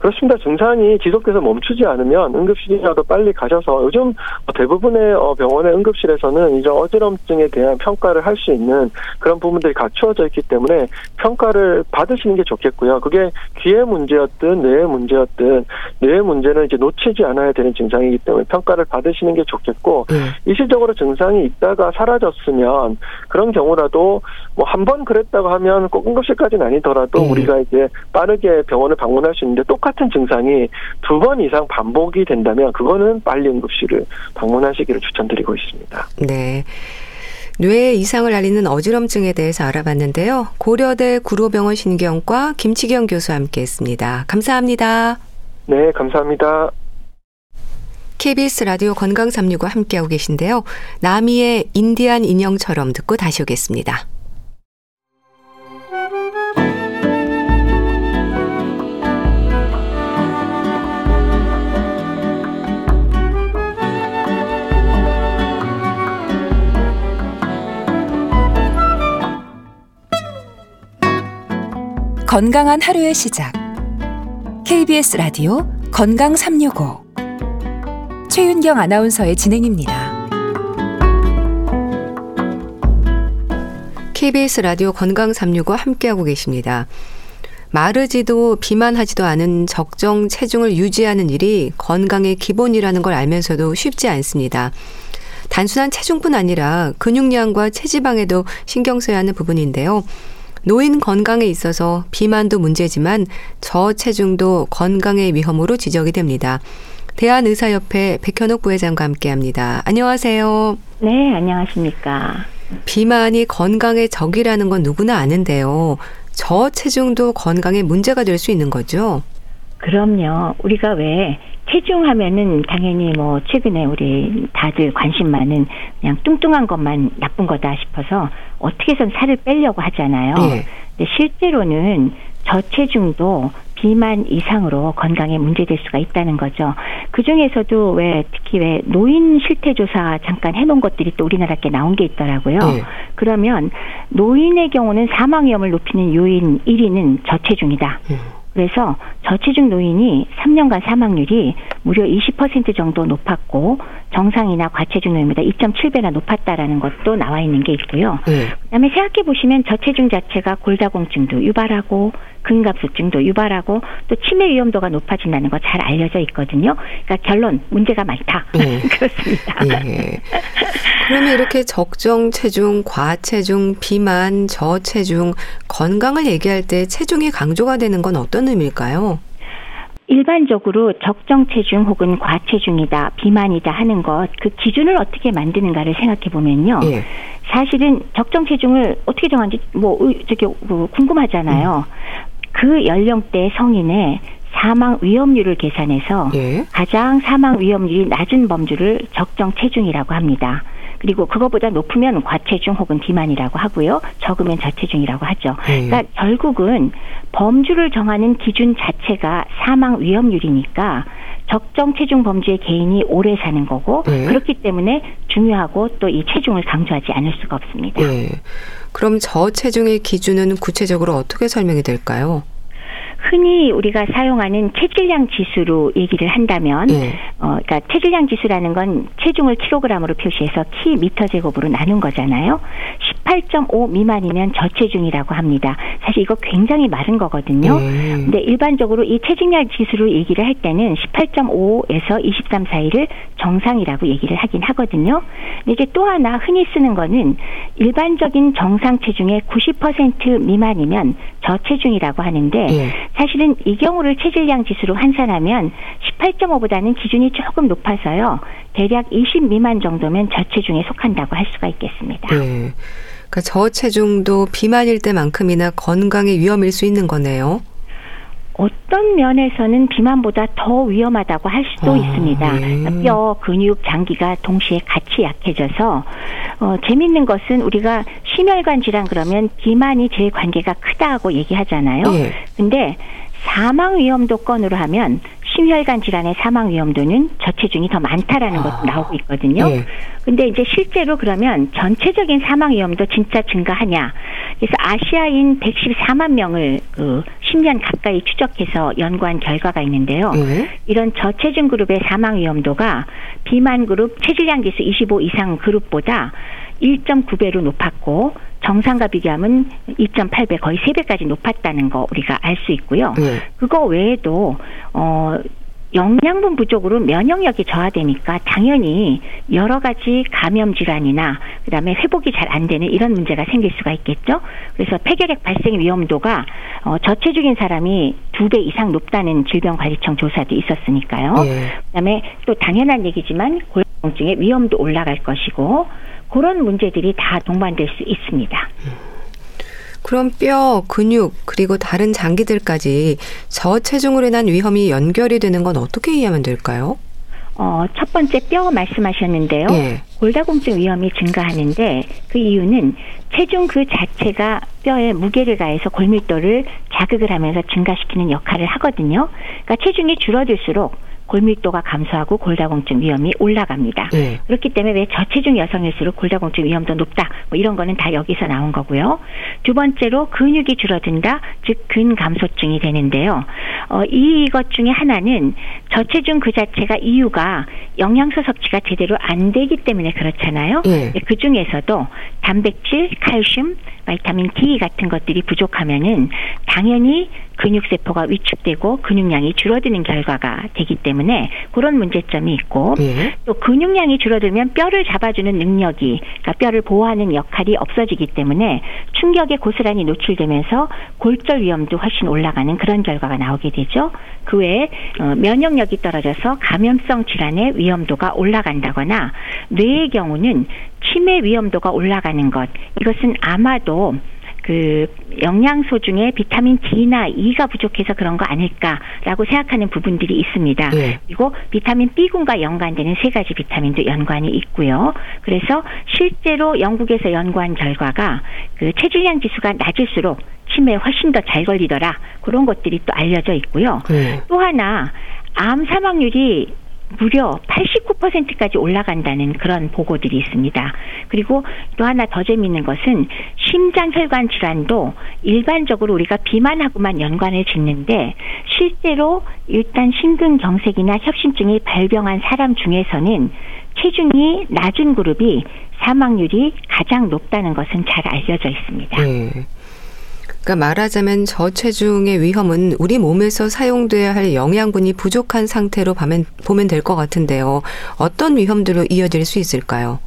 S2: 그렇습니다. 증상이 지속돼서 멈추지 않으면 응급실이라도 빨리 가셔서 요즘 대부분의 어, 병원의 응급실에서는 이제 어지럼증에 대한 평가를 할 수 있는 그런 부분들이 갖추어져 있기 때문에 평가를 받으시는 게 좋겠고요. 그게 귀의 문제였든 뇌의 문제였든 뇌의 문제는 이제 놓치지 않아야 되는 증상이기 때문에 평가를 받으시는 게 좋겠고 네. 일시적으로 증상이 있다가 사라졌으면 그런 경우라도 뭐 한 번 그랬다고 하면 꼭 응급실까지는 아니더라도 네. 우리가 이제 빠르게 병원을 방문할 수 있는데 똑같 똑같은 증상이 두 번 이상 반복이 된다면 그거는 빨리 응급실을 방문하시기를 추천드리고 있습니다.
S1: 네. 뇌 이상을 알리는 어지럼증에 대해서 알아봤는데요. 고려대 구로병원 신경과 김치경 교수와 함께 했습니다. 감사합니다.
S2: 네, 감사합니다.
S1: KBS 라디오 건강 365 함께하고 계신데요. 나미의 인디안 인형처럼 듣고 다시 오겠습니다. 건강한 하루의 시작. KBS 라디오 건강 365. 최윤경 아나운서의 진행입니다. KBS 라디오 건강 365 함께하고 계십니다. 마르지도 비만하지도 않은 적정 체중을 유지하는 일이 건강의 기본이라는 걸 알면서도 쉽지 않습니다. 단순한 체중뿐 아니라 근육량과 체지방에도 신경 써야 하는 부분인데요. 노인 건강에 있어서 비만도 문제지만 저체중도 건강의 위험으로 지적이 됩니다. 대한의사협회 백현옥 부회장과 함께합니다. 안녕하세요.
S3: 네, 안녕하십니까.
S1: 비만이 건강의 적이라는 건 누구나 아는데요. 저체중도 건강에 문제가 될 수 있는 거죠?
S3: 그럼요. 우리가 왜 체중하면은 당연히 뭐 최근에 우리 다들 관심 많은 그냥 뚱뚱한 것만 나쁜 거다 싶어서 어떻게든 살을 빼려고 하잖아요. 네. 근데 실제로는 저체중도 비만 이상으로 건강에 문제될 수가 있다는 거죠. 그 중에서도 왜 특히 왜 노인 실태 조사 잠깐 해놓은 것들이 또 우리나라께 나온 게 있더라고요. 네. 그러면 노인의 경우는 사망 위험을 높이는 요인 1위는 저체중이다. 네. 그래서 저체중 노인이 3년간 사망률이 무려 20% 정도 높았고 정상이나 과체중 노인보다 2.7배나 높았다라는 것도 나와 있는 게 있고요. 네. 그다음에 생각해 보시면 저체중 자체가 골다공증도 유발하고 근갑수증도 유발하고 또 치매 위험도가 높아진다는 거 잘 알려져 있거든요. 그러니까 결론 문제가 많다. 네. [laughs] 그렇습니다. 네.
S1: 그러면 이렇게 적정 체중, 과체중, 비만, 저체중, 건강을 얘기할 때 체중이 강조가 되는 건 어떤 의미일까요?
S3: 일반적으로 적정 체중 혹은 과체중이다, 비만이다 하는 것, 그 기준을 어떻게 만드는가를 생각해 보면요. 예. 사실은 적정 체중을 어떻게 정하는지 뭐 저기 뭐 궁금하잖아요. 음. 그 연령대 성인의 사망 위험률을 계산해서 예. 가장 사망 위험률이 낮은 범주를 적정 체중이라고 합니다. 그리고 그거보다 높으면 과체중 혹은 비만이라고 하고요. 적으면 저체중이라고 하죠. 네. 그러니까 결국은 범주를 정하는 기준 자체가 사망 위험률이니까 적정 체중 범주의 개인이 오래 사는 거고 네. 그렇기 때문에 중요하고 또 이 체중을 강조하지 않을 수가 없습니다. 네.
S1: 그럼 저체중의 기준은 구체적으로 어떻게 설명이 될까요?
S3: 흔히 우리가 사용하는 체질량 지수로 얘기를 한다면, 네. 어, 그러니까 체질량 지수라는 건 체중을 킬로그램으로 표시해서 키 미터 제곱으로 나눈 거잖아요. 18.5 미만이면 저체중이라고 합니다. 사실 이거 굉장히 마른 거거든요. 네. 근데 일반적으로 이 체질량 지수로 얘기를 할 때는 18.5에서 23 사이를 정상이라고 얘기를 하긴 하거든요. 근데 이제 또 하나 흔히 쓰는 거는 일반적인 정상 체중의 90% 미만이면 저체중이라고 하는데 네. 사실은 이 경우를 체질량 지수로 환산하면 18.5보다는 기준이 조금 높아서요. 대략 20 미만 정도면 저체중에 속한다고 할 수가 있겠습니다. 네.
S1: 그러니까 저체중도 비만일 때만큼이나 건강에 위험일 수 있는 거네요.
S3: 어떤 면에서는 비만보다 더 위험하다고 할 수도 아, 있습니다. 네. 뼈, 근육, 장기가 동시에 같이 약해져서 어, 재밌는 것은 우리가 심혈관 질환 그러면 비만이 제일 관계가 크다고 얘기하잖아요. 네. 근데 사망 위험도 건으로 하면 심혈관 질환의 사망 위험도는 저체중이 더 많다라는 아. 것도 나오고 있거든요. 예. 근데 이제 실제로 그러면 전체적인 사망 위험도 진짜 증가하냐? 그래서 아시아인 114만 명을 그 10년 가까이 추적해서 연구한 결과가 있는데요. 예. 이런 저체중 그룹의 사망 위험도가 비만 그룹 체질량 지수 25 이상 그룹보다 1.9배로 높았고 정상과 비교하면 2.8배 거의 3배까지 높았다는 거 우리가 알 수 있고요. 네. 그거 외에도 어 영양분 부족으로 면역력이 저하되니까 당연히 여러 가지 감염 질환이나 그다음에 회복이 잘 안 되는 이런 문제가 생길 수가 있겠죠. 그래서 폐결핵 발생 위험도가 어, 저체중인 사람이 두 배 이상 높다는 질병관리청 조사도 있었으니까요. 네. 그다음에 또 당연한 얘기지만 골다공증의 위험도 올라갈 것이고 그런 문제들이 다 동반될 수 있습니다.
S1: 그럼 뼈, 근육, 그리고 다른 장기들까지 저체중으로 인한 위험이 연결이 되는 건 어떻게 이해하면 될까요?
S3: 어, 첫 번째 뼈 말씀하셨는데요. 예. 골다공증 위험이 증가하는데 그 이유는 체중 그 자체가 뼈에 무게를 가해서 골밀도를 자극을 하면서 증가시키는 역할을 하거든요. 그러니까 체중이 줄어들수록 골밀도가 감소하고 골다공증 위험이 올라갑니다. 네. 그렇기 때문에 왜 저체중 여성일수록 골다공증 위험도 높다. 뭐 이런 거는 다 여기서 나온 거고요. 두 번째로 근육이 줄어든다. 즉 근감소증이 되는데요. 어, 이것 중에 하나는 저체중 그 자체가 이유가 영양소 섭취가 제대로 안 되기 때문에 그렇잖아요. 네. 그 중에서도 단백질, 칼슘, 바이타민 D 같은 것들이 부족하면은 당연히 근육 세포가 위축되고 근육량이 줄어드는 결과가 되기 때문에 그런 문제점이 있고 예. 또 근육량이 줄어들면 뼈를 잡아주는 능력이 그러니까 뼈를 보호하는 역할이 없어지기 때문에 충격에 고스란히 노출되면서 골절 위험도 훨씬 올라가는 그런 결과가 나오게 되죠. 그 외에 어, 면역력이 떨어져서 감염성 질환의 위험도가 올라간다거나 뇌의 경우는 치매 위험도가 올라가는 것 이것은 아마도 그 영양소 중에 비타민 D나 E가 부족해서 그런 거 아닐까라고 생각하는 부분들이 있습니다. 네. 그리고 비타민 B군과 연관되는 세 가지 비타민도 연관이 있고요. 그래서 실제로 영국에서 연구한 결과가 그 체질량 지수가 낮을수록 치매에 훨씬 더 잘 걸리더라. 그런 것들이 또 알려져 있고요. 네. 또 하나 암 사망률이 무려 89%까지 올라간다는 그런 보고들이 있습니다. 그리고 또 하나 더 재미있는 것은 심장혈관 질환도 일반적으로 우리가 비만하고만 연관을 짓는데 실제로 일단 심근경색이나 협심증이 발병한 사람 중에서는 체중이 낮은 그룹이 사망률이 가장 높다는 것은 잘 알려져 있습니다. 네.
S1: 그러니까 말하자면 저체중의 위험은 우리 몸에서 사용돼야 할 영양분이 부족한 상태로 보면, 보면 될 것 같은데요. 어떤 위험들로 이어질 수 있을까요?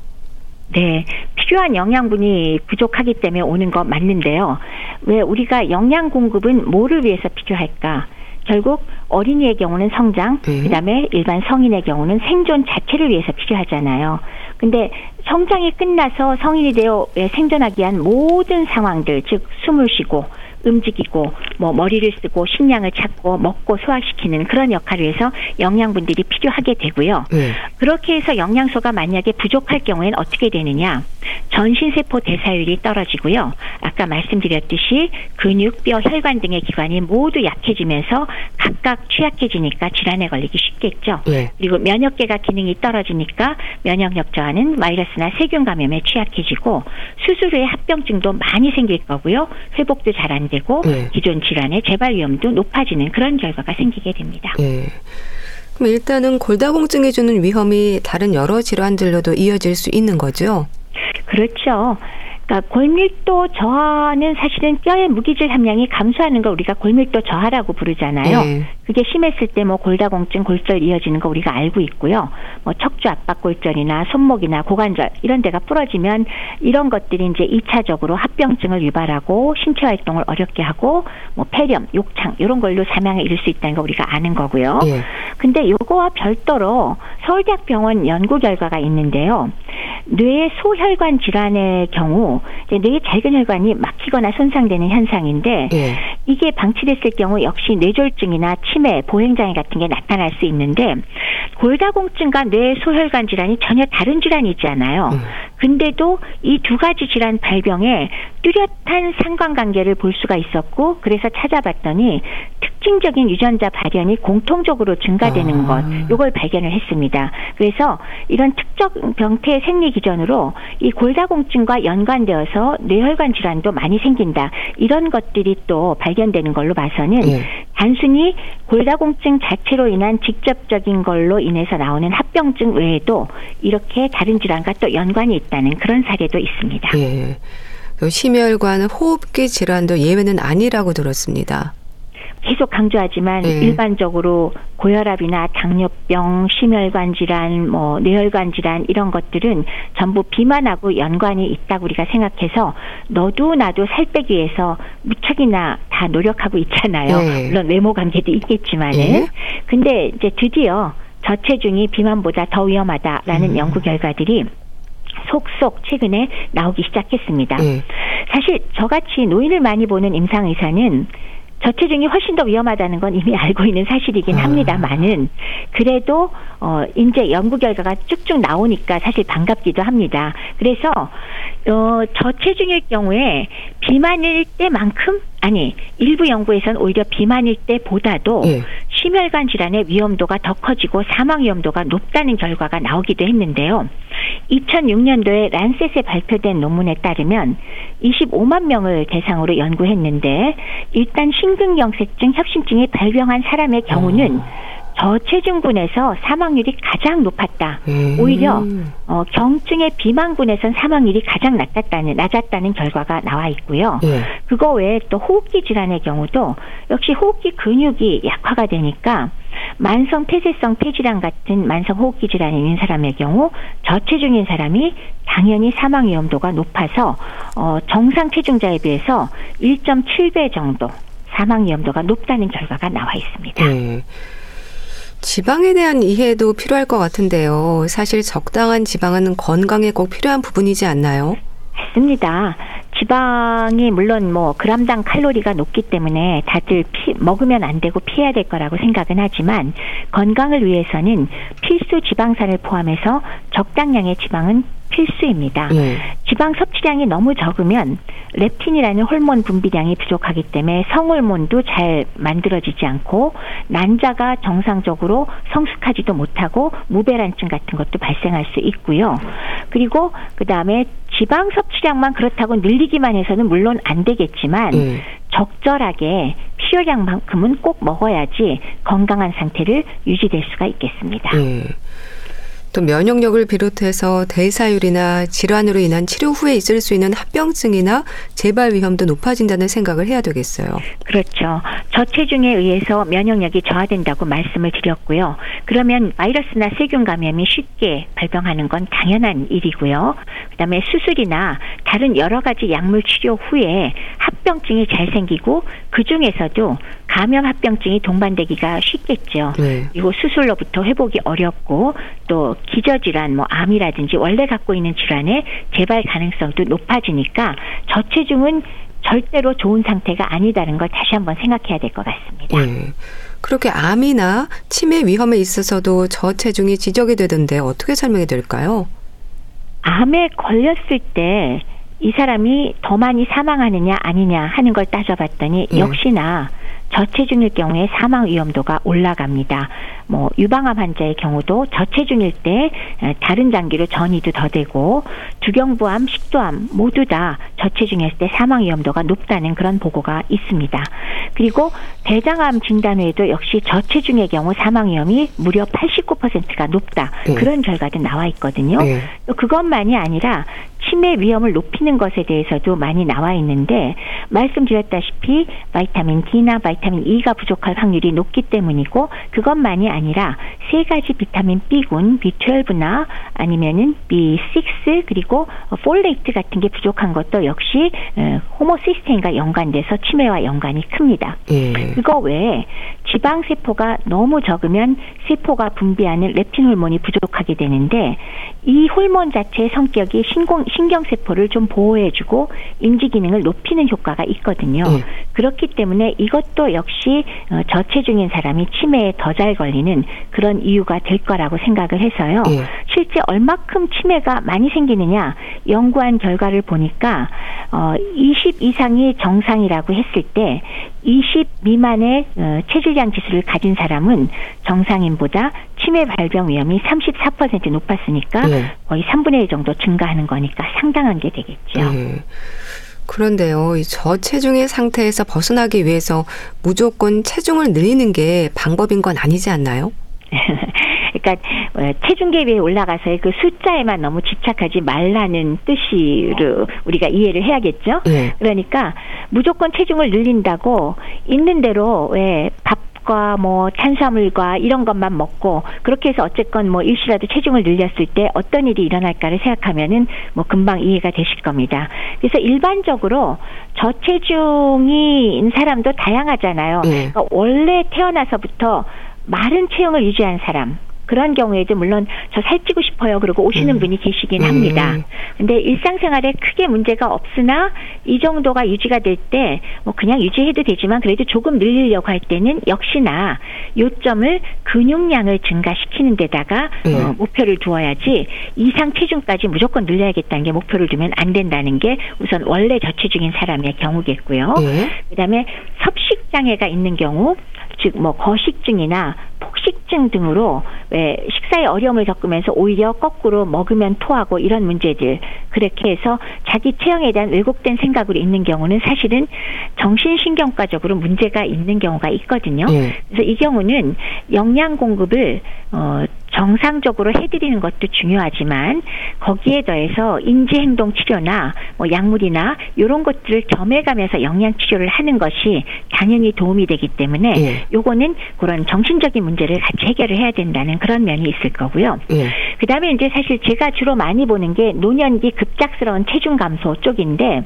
S3: 네, 필요한 영양분이 부족하기 때문에 오는 거 맞는데요. 왜 우리가 영양 공급은 뭐를 위해서 필요할까? 결국 어린이의 경우는 성장, 네. 그다음에 일반 성인의 경우는 생존 자체를 위해서 필요하잖아요. 근데 성장이 끝나서 성인이 되어 생존하기 위한 모든 상황들, 즉 숨을 쉬고 움직이고 뭐 머리를 쓰고 식량을 찾고 먹고 소화시키는 그런 역할을 위해서 영양분들이 필요하게 되고요. 네. 그렇게 해서 영양소가 만약에 부족할 경우에는 어떻게 되느냐? 전신세포 대사율이 떨어지고요. 아까 말씀드렸듯이 근육, 뼈, 혈관 등의 기관이 모두 약해지면서 각각 취약해지니까 질환에 걸리기 쉽겠죠. 네. 그리고 면역계가 기능이 떨어지니까 면역력 저하는 바이러스나 세균 감염에 취약해지고 수술 후에 합병증도 많이 생길 거고요. 회복도 잘 안 되고 네. 기존 질환의 재발 위험도 높아지는 그런 결과가 생기게 됩니다. 네.
S1: 그럼 일단은 골다공증이 주는 위험이 다른 여러 질환들로도 이어질 수 있는 거죠?
S3: 그렇죠. 그러니까 골밀도 저하는 사실은 뼈의 무기질 함량이 감소하는 걸 우리가 골밀도 저하라고 부르잖아요. 네. 그게 심했을 때 뭐 골다공증, 골절 이어지는 거 우리가 알고 있고요. 뭐 척추 압박 골절이나 손목이나 고관절 이런 데가 부러지면 이런 것들이 이제 2차적으로 합병증을 유발하고 신체 활동을 어렵게 하고 뭐 폐렴, 욕창 이런 걸로 사망에 이를 수 있다는 거 우리가 아는 거고요. 네. 근데 요거와 별도로 서울대학병원 연구 결과가 있는데요. 뇌 소혈관 질환의 경우 뇌의 작은 혈관이 막히거나 손상되는 현상인데 네. 이게 방치됐을 경우 역시 뇌졸중이나 치매, 보행장애 같은 게 나타날 수 있는데 골다공증과 뇌 소혈관 질환이 전혀 다른 질환이잖아요. 음. 근데도 이 두 가지 질환 발병에 뚜렷한 상관관계를 볼 수가 있었고 그래서 찾아봤더니 특 징적인 유전자 발현이 공통적으로 증가되는 아. 것 이걸 발견을 했습니다. 그래서 이런 특정 병태의 생리 기전으로 이 골다공증과 연관되어서 뇌혈관 질환도 많이 생긴다. 이런 것들이 또 발견되는 걸로 봐서는 네. 단순히 골다공증 자체로 인한 직접적인 걸로 인해서 나오는 합병증 외에도 이렇게 다른 질환과 또 연관이 있다는 그런 사례도 있습니다. 네.
S1: 심혈관 호흡기 질환도 예외는 아니라고 들었습니다.
S3: 계속 강조하지만 네. 일반적으로 고혈압이나 당뇨병, 심혈관 질환, 뭐 뇌혈관 질환 이런 것들은 전부 비만하고 연관이 있다고 우리가 생각해서 너도 나도 살 빼기 위해서 무척이나 다 노력하고 있잖아요. 네. 물론 외모 관계도 있겠지만은. 네. 근데 이제 드디어 저체중이 비만보다 더 위험하다라는 음. 연구 결과들이 속속 최근에 나오기 시작했습니다. 네. 사실 저같이 노인을 많이 보는 임상 의사는 저체중이 훨씬 더 위험하다는 건 이미 [laughs] 알고 있는 사실이긴 아. 합니다만은 그래도 어 이제 연구 결과가 쭉쭉 나오니까 사실 반갑기도 합니다. 그래서 어 저체중일 경우에 비만일 때만큼 아니 일부 연구에서는 오히려 비만일 때보다도 예. 심혈관 질환의 위험도가 더 커지고 사망 위험도가 높다는 결과가 나오기도 했는데요. 2006년도에 란셋에 발표된 논문에 따르면 25만 명을 대상으로 연구했는데 일단 심근경색증, 협심증이 발병한 사람의 경우는 어. 저체중군에서 사망률이 가장 높았다. 음. 오히려 어, 경증의 비만군에선 사망률이 가장 낮았다는 낮았다는 결과가 나와 있고요. 예. 그거 외에 또 호흡기 질환의 경우도 역시 호흡기 근육이 약화가 되니까 만성 폐쇄성 폐질환 같은 만성 호흡기 질환이 있는 사람의 경우 저체중인 사람이 당연히 사망 위험도가 높아서 어, 정상 체중자에 비해서 1.7배 정도 사망 위험도가 높다는 결과가 나와 있습니다. 네.
S1: 지방에 대한 이해도 필요할 것 같은데요. 사실 적당한 지방은 건강에 꼭 필요한 부분이지 않나요?
S3: 맞습니다. 지방이 물론 뭐 그람당 칼로리가 높기 때문에 다들 피, 먹으면 안 되고 피해야 될 거라고 생각은 하지만 건강을 위해서는 필수 지방산을 포함해서 적당량의 지방은 필수입니다. 네. 지방 섭취량이 너무 적으면 렙틴이라는 호르몬 분비량이 부족하기 때문에 성호르몬도 잘 만들어지지 않고 난자가 정상적으로 성숙하지도 못하고 무배란증 같은 것도 발생할 수 있고요. 그리고 그 다음에 지방 섭취량만 그렇다고 늘리기만 해서는 물론 안 되겠지만 네. 적절하게 필요량만큼은 꼭 먹어야지 건강한 상태를 유지될 수가 있겠습니다. 네.
S1: 또 면역력을 비롯해서 대사율이나 질환으로 인한 치료 후에 있을 수 있는 합병증이나 재발 위험도 높아진다는 생각을 해야 되겠어요.
S3: 그렇죠. 저체중에 의해서 면역력이 저하된다고 말씀을 드렸고요. 그러면 바이러스나 세균 감염이 쉽게 발병하는 건 당연한 일이고요. 그다음에 수술이나 다른 여러 가지 약물 치료 후에 합병증이 잘 생기고 그 중에서도 감염 합병증이 동반되기가 쉽겠죠. 네. 그리고 수술로부터 회복이 어렵고 또 기저질환, 뭐 암이라든지 원래 갖고 있는 질환의 재발 가능성도 높아지니까 저체중은 절대로 좋은 상태가 아니다는 걸 다시 한번 생각해야 될 것 같습니다. 네.
S1: 그렇게 암이나 치매 위험에 있어서도 저체중이 지적이 되던데 어떻게 설명이 될까요?
S3: 암에 걸렸을 때 이 사람이 더 많이 사망하느냐 아니냐 하는 걸 따져봤더니 네. 역시나 저체중일 경우에 사망 위험도가 올라갑니다. 뭐 유방암 환자의 경우도 저체중일 때 다른 장기로 전이도 더 되고 두경부암, 식도암 모두 다 저체중일 때 사망 위험도가 높다는 그런 보고가 있습니다. 그리고 대장암 진단 후에도 역시 저체중의 경우 사망 위험이 무려 89%가 높다. 네. 그런 결과도 나와 있거든요. 네. 또 그것만이 아니라 치매 위험을 높이는 것에 대해서도 많이 나와 있는데 말씀드렸다시피 vitamin D나 vitamin E가 부족할 확률이 높기 때문이고 그것만이 아니라 세 가지 비타민 B군 B12나 아니면은 B6 그리고 folate 같은 게 부족한 것도 역시 어, 호모시스테인과 연관돼서 치매와 연관이 큽니다. 예. 그거 외에 지방 세포가 너무 적으면 세포가 분비하는 렙틴 호르몬이 부족하게 되는데 이 호르몬 자체의 성격이 신공, 신경세포를 좀 보호해주고 인지 기능을 높이는 효과가 있거든요. 네. 그렇기 때문에 이것도 역시 어, 저체중인 사람이 치매에 더 잘 걸리는 그런 이유가 될 거라고 생각을 해서요. 네. 실제 얼마큼 치매가 많이 생기느냐 연구한 결과를 보니까 어, 20 이상이 정상이라고 했을 때 20 미만의 어, 체질량 지수를 가진 사람은 정상인보다 치매 발병 위험이 34% 높았으니까 네. 거의 3분의 1 정도 증가하는 거니까 상당한 게 되겠죠. 네.
S1: 그런데요, 이 저체중의 상태에서 벗어나기 위해서 무조건 체중을 늘리는 게 방법인 건 아니지 않나요? [laughs]
S3: 그러니까 어, 체중계 위에 올라가서의 그 숫자에만 너무 집착하지 말라는 뜻으로 우리가 이해를 해야겠죠. 네. 그러니까 무조건 체중을 늘린다고 있는 대로 왜 밥 밥과 뭐 탄수화물과 이런 것만 먹고 그렇게 해서 어쨌건 뭐 일시라도 체중을 늘렸을 때 어떤 일이 일어날까를 생각하면은 뭐 금방 이해가 되실 겁니다. 그래서 일반적으로 저체중인 사람도 다양하잖아요. 네. 그러니까 원래 태어나서부터 마른 체형을 유지한 사람 그런 경우에도 물론 저 살찌고 싶어요. 그러고 오시는 음. 분이 계시긴 음. 합니다. 근데 일상생활에 크게 문제가 없으나 이 정도가 유지가 될 때 뭐 그냥 유지해도 되지만 그래도 조금 늘리려고 할 때는 역시나 요점을 근육량을 증가시키는 데다가 음. 어, 목표를 두어야지 이상 체중까지 무조건 늘려야겠다는 게 목표를 두면 안 된다는 게 우선 원래 저체중인 사람의 경우겠고요. 네. 그다음에 섭식 장애가 있는 경우 즉 뭐 거식증이나 폭식증 등으로 왜 식사에 어려움을 겪으면서 오히려 거꾸로 먹으면 토하고 이런 문제들 그렇게 해서 자기 체형에 대한 왜곡된 생각으로 있는 경우는 사실은 정신신경과적으로 문제가 있는 경우가 있거든요. 네. 그래서 이 경우는 영양 공급을 어 정상적으로 해드리는 것도 중요하지만 거기에 더해서 인지행동 치료나 뭐 약물이나 이런 것들을 점해가면서 영양 치료를 하는 것이 당연히 도움이 되기 때문에 예. 요거는 그런 정신적인 문제를 같이 해결을 해야 된다는 그런 면이 있을 거고요. 예. 그다음에 이제 사실 제가 주로 많이 보는 게 노년기 급작스러운 체중 감소 쪽인데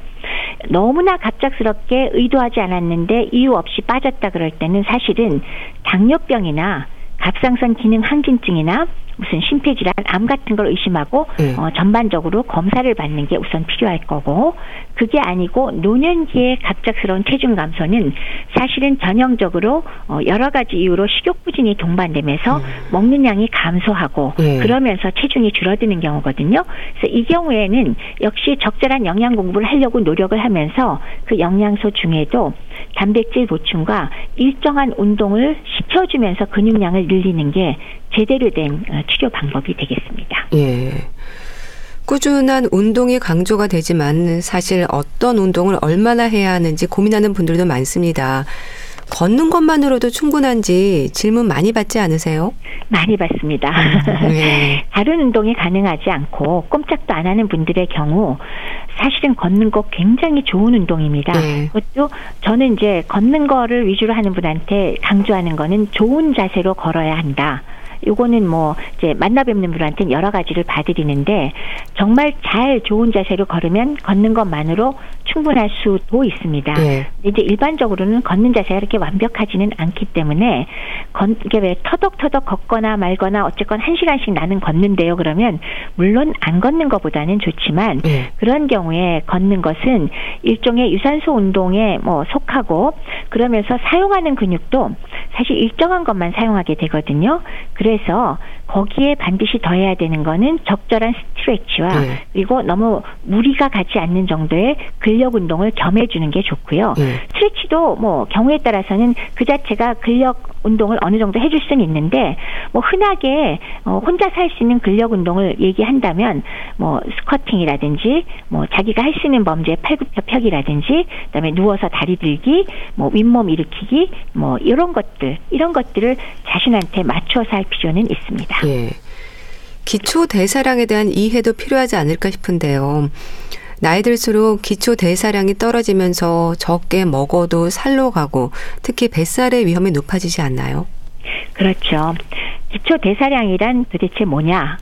S3: 너무나 갑작스럽게 의도하지 않았는데 이유 없이 빠졌다 그럴 때는 사실은 당뇨병이나 갑상선 기능 항진증이나 무슨 심폐질환, 암 같은 걸 의심하고 네. 어, 전반적으로 검사를 받는 게 우선 필요할 거고 그게 아니고 노년기에 갑작스러운 체중 감소는 사실은 전형적으로 어, 여러 가지 이유로 식욕 부진이 동반되면서 음. 먹는 양이 감소하고 네. 그러면서 체중이 줄어드는 경우거든요. 그래서 이 경우에는 역시 적절한 영양 공부를 하려고 노력을 하면서 그 영양소 중에도 단백질 보충과 일정한 운동을 시켜주면서 근육량을 늘리는 게 제대로 된 어, 치료 방법이 되겠습니다.
S1: 예. 꾸준한 운동이 강조가 되지만 사실 어떤 운동을 얼마나 해야 하는지 고민하는 분들도 많습니다. 걷는 것만으로도 충분한지 질문 많이 받지 않으세요?
S3: 많이 받습니다. 네. [laughs] 다른 운동이 가능하지 않고 꼼짝도 안 하는 분들의 경우 사실은 걷는 거 굉장히 좋은 운동입니다. 네. 그것도 저는 이제 걷는 거를 위주로 하는 분한테 강조하는 거는 좋은 자세로 걸어야 한다. 요거는 뭐 이제 만나 뵙는 분한테는 여러 가지를 봐드리는데 정말 잘 좋은 자세로 걸으면 걷는 것만으로 충분할 수도 있습니다. 네. 이제 일반적으로는 걷는 자세가 이렇게 완벽하지는 않기 때문에 건, 이게 왜 터덕터덕 걷거나 말거나 어쨌건 한 시간씩 나는 걷는데요. 그러면 물론 안 걷는 것보다는 좋지만 네. 그런 경우에 걷는 것은 일종의 유산소 운동에 뭐 속하고 그러면서 사용하는 근육도 사실 일정한 것만 사용하게 되거든요. 그래서 거기에 반드시 더해야 되는 거는 적절한 스트레치와 네. 그리고 너무 무리가 가지 않는 정도의 근력 운동을 겸해 주는 게 좋고요. 네. 스트레치도 뭐 경우에 따라서는 그 자체가 근력 운동을 어느 정도 해줄 수는 있는데 뭐 흔하게 어 혼자 살 수 있는 근력 운동을 얘기한다면 뭐 스쿼팅이라든지 뭐 자기가 할 수 있는 범죄 팔굽혀펴기라든지 그다음에 누워서 다리 들기 뭐 윗몸 일으키기 뭐 이런 것들 이런 것들을 자신한테 맞춰서 할 필요는 있습니다. 예.
S1: 기초 대사량에 대한 이해도 필요하지 않을까 싶은데요. 나이 들수록 기초 대사량이 떨어지면서 적게 먹어도 살로 가고 특히 뱃살의 위험이 높아지지 않나요?
S3: 그렇죠. 기초 대사량이란 도대체 뭐냐?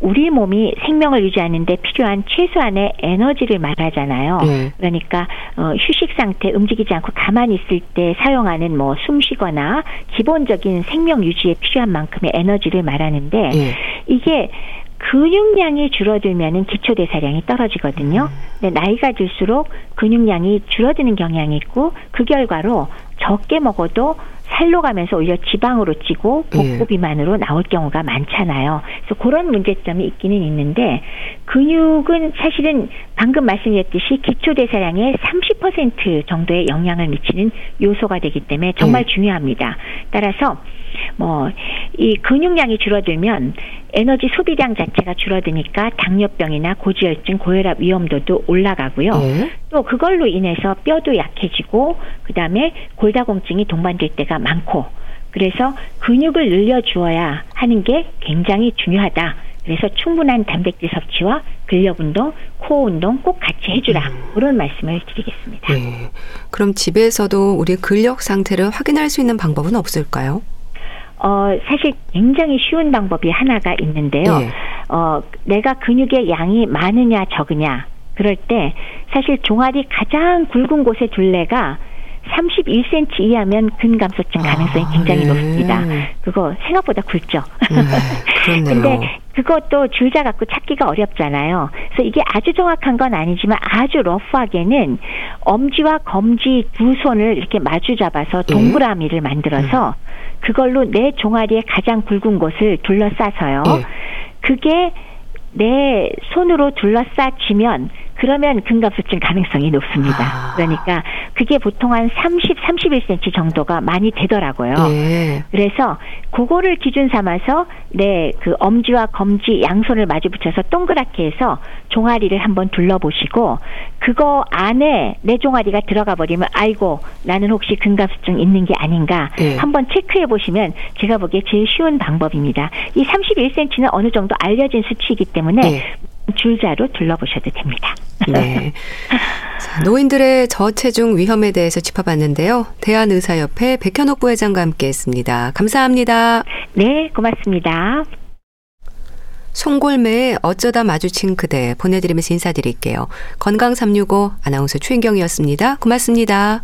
S3: 우리 몸이 생명을 유지하는데 필요한 최소한의 에너지를 말하잖아요. 네. 그러니까 어, 휴식 상태, 움직이지 않고 가만히 있을 때 사용하는 뭐 숨쉬거나 기본적인 생명 유지에 필요한 만큼의 에너지를 말하는데 네. 이게 근육량이 줄어들면은 기초 대사량이 떨어지거든요. 근데 나이가 들수록 근육량이 줄어드는 경향이 있고 그 결과로 적게 먹어도 살로 가면서 오히려 지방으로 찌고 복부 예. 비만으로 나올 경우가 많잖아요. 그래서 그런 문제점이 있기는 있는데 근육은 사실은 방금 말씀드렸듯이 기초 대사량의 30% 정도의 영향을 미치는 요소가 되기 때문에 정말 예. 중요합니다. 따라서 뭐 이 근육량이 줄어들면 에너지 소비량 자체가 줄어드니까 당뇨병이나 고지혈증, 고혈압 위험도도 올라가고요. 네. 또 그걸로 인해서 뼈도 약해지고 그다음에 골다공증이 동반될 때가 많고 그래서 근육을 늘려 주어야 하는 게 굉장히 중요하다. 그래서 충분한 단백질 섭취와 근력 운동, 코어 운동 꼭 같이 해주라. 음. 그런 말씀을 드리겠습니다. 네.
S1: 그럼 집에서도 우리 근력 상태를 확인할 수 있는 방법은 없을까요?
S3: 어, 사실 굉장히 쉬운 방법이 하나가 있는데요. 네. 어, 내가 근육의 양이 많으냐 적으냐. 그럴 때 사실 종아리 가장 굵은 곳의 둘레가 31cm 이하면 근감소증 가능성이 아, 굉장히 네. 높습니다. 그거 생각보다 굵죠. [laughs] 네, 근데 그것도 줄자 갖고 찾기가 어렵잖아요. 그래서 이게 아주 정확한 건 아니지만 아주 러프하게는 엄지와 검지 두 손을 이렇게 마주 잡아서 네. 동그라미를 만들어서 네. 그걸로 내 종아리의 가장 굵은 곳을 둘러싸서요. 네. 그게 내 손으로 둘러싸지면 그러면 근갑수증 가능성이 높습니다.
S1: 아.
S3: 그러니까 그게 보통 한 30, 31cm 정도가 많이 되더라고요.
S1: 예.
S3: 그래서 그거를 기준 삼아서 내 그 엄지와 검지 양손을 마주 붙여서 동그랗게 해서 종아리를 한번 둘러보시고 그거 안에 내 종아리가 들어가 버리면 아이고 나는 혹시 근갑수증 있는 게 아닌가
S1: 예.
S3: 한번 체크해 보시면 제가 보기에 제일 쉬운 방법입니다. 이 31cm는 어느 정도 알려진 수치이기 때문에
S1: 예.
S3: 줄자로 둘러보셔도 됩니다.
S1: 네. [laughs] 자, 노인들의 저체중 위험에 대해서 짚어봤는데요. 대한의사협회 백현옥 부회장과 함께했습니다. 감사합니다.
S3: 네, 고맙습니다.
S1: 송골매의 어쩌다 마주친 그대 보내드리면서 인사드릴게요. 건강365 아나운서 최인경이었습니다. 고맙습니다.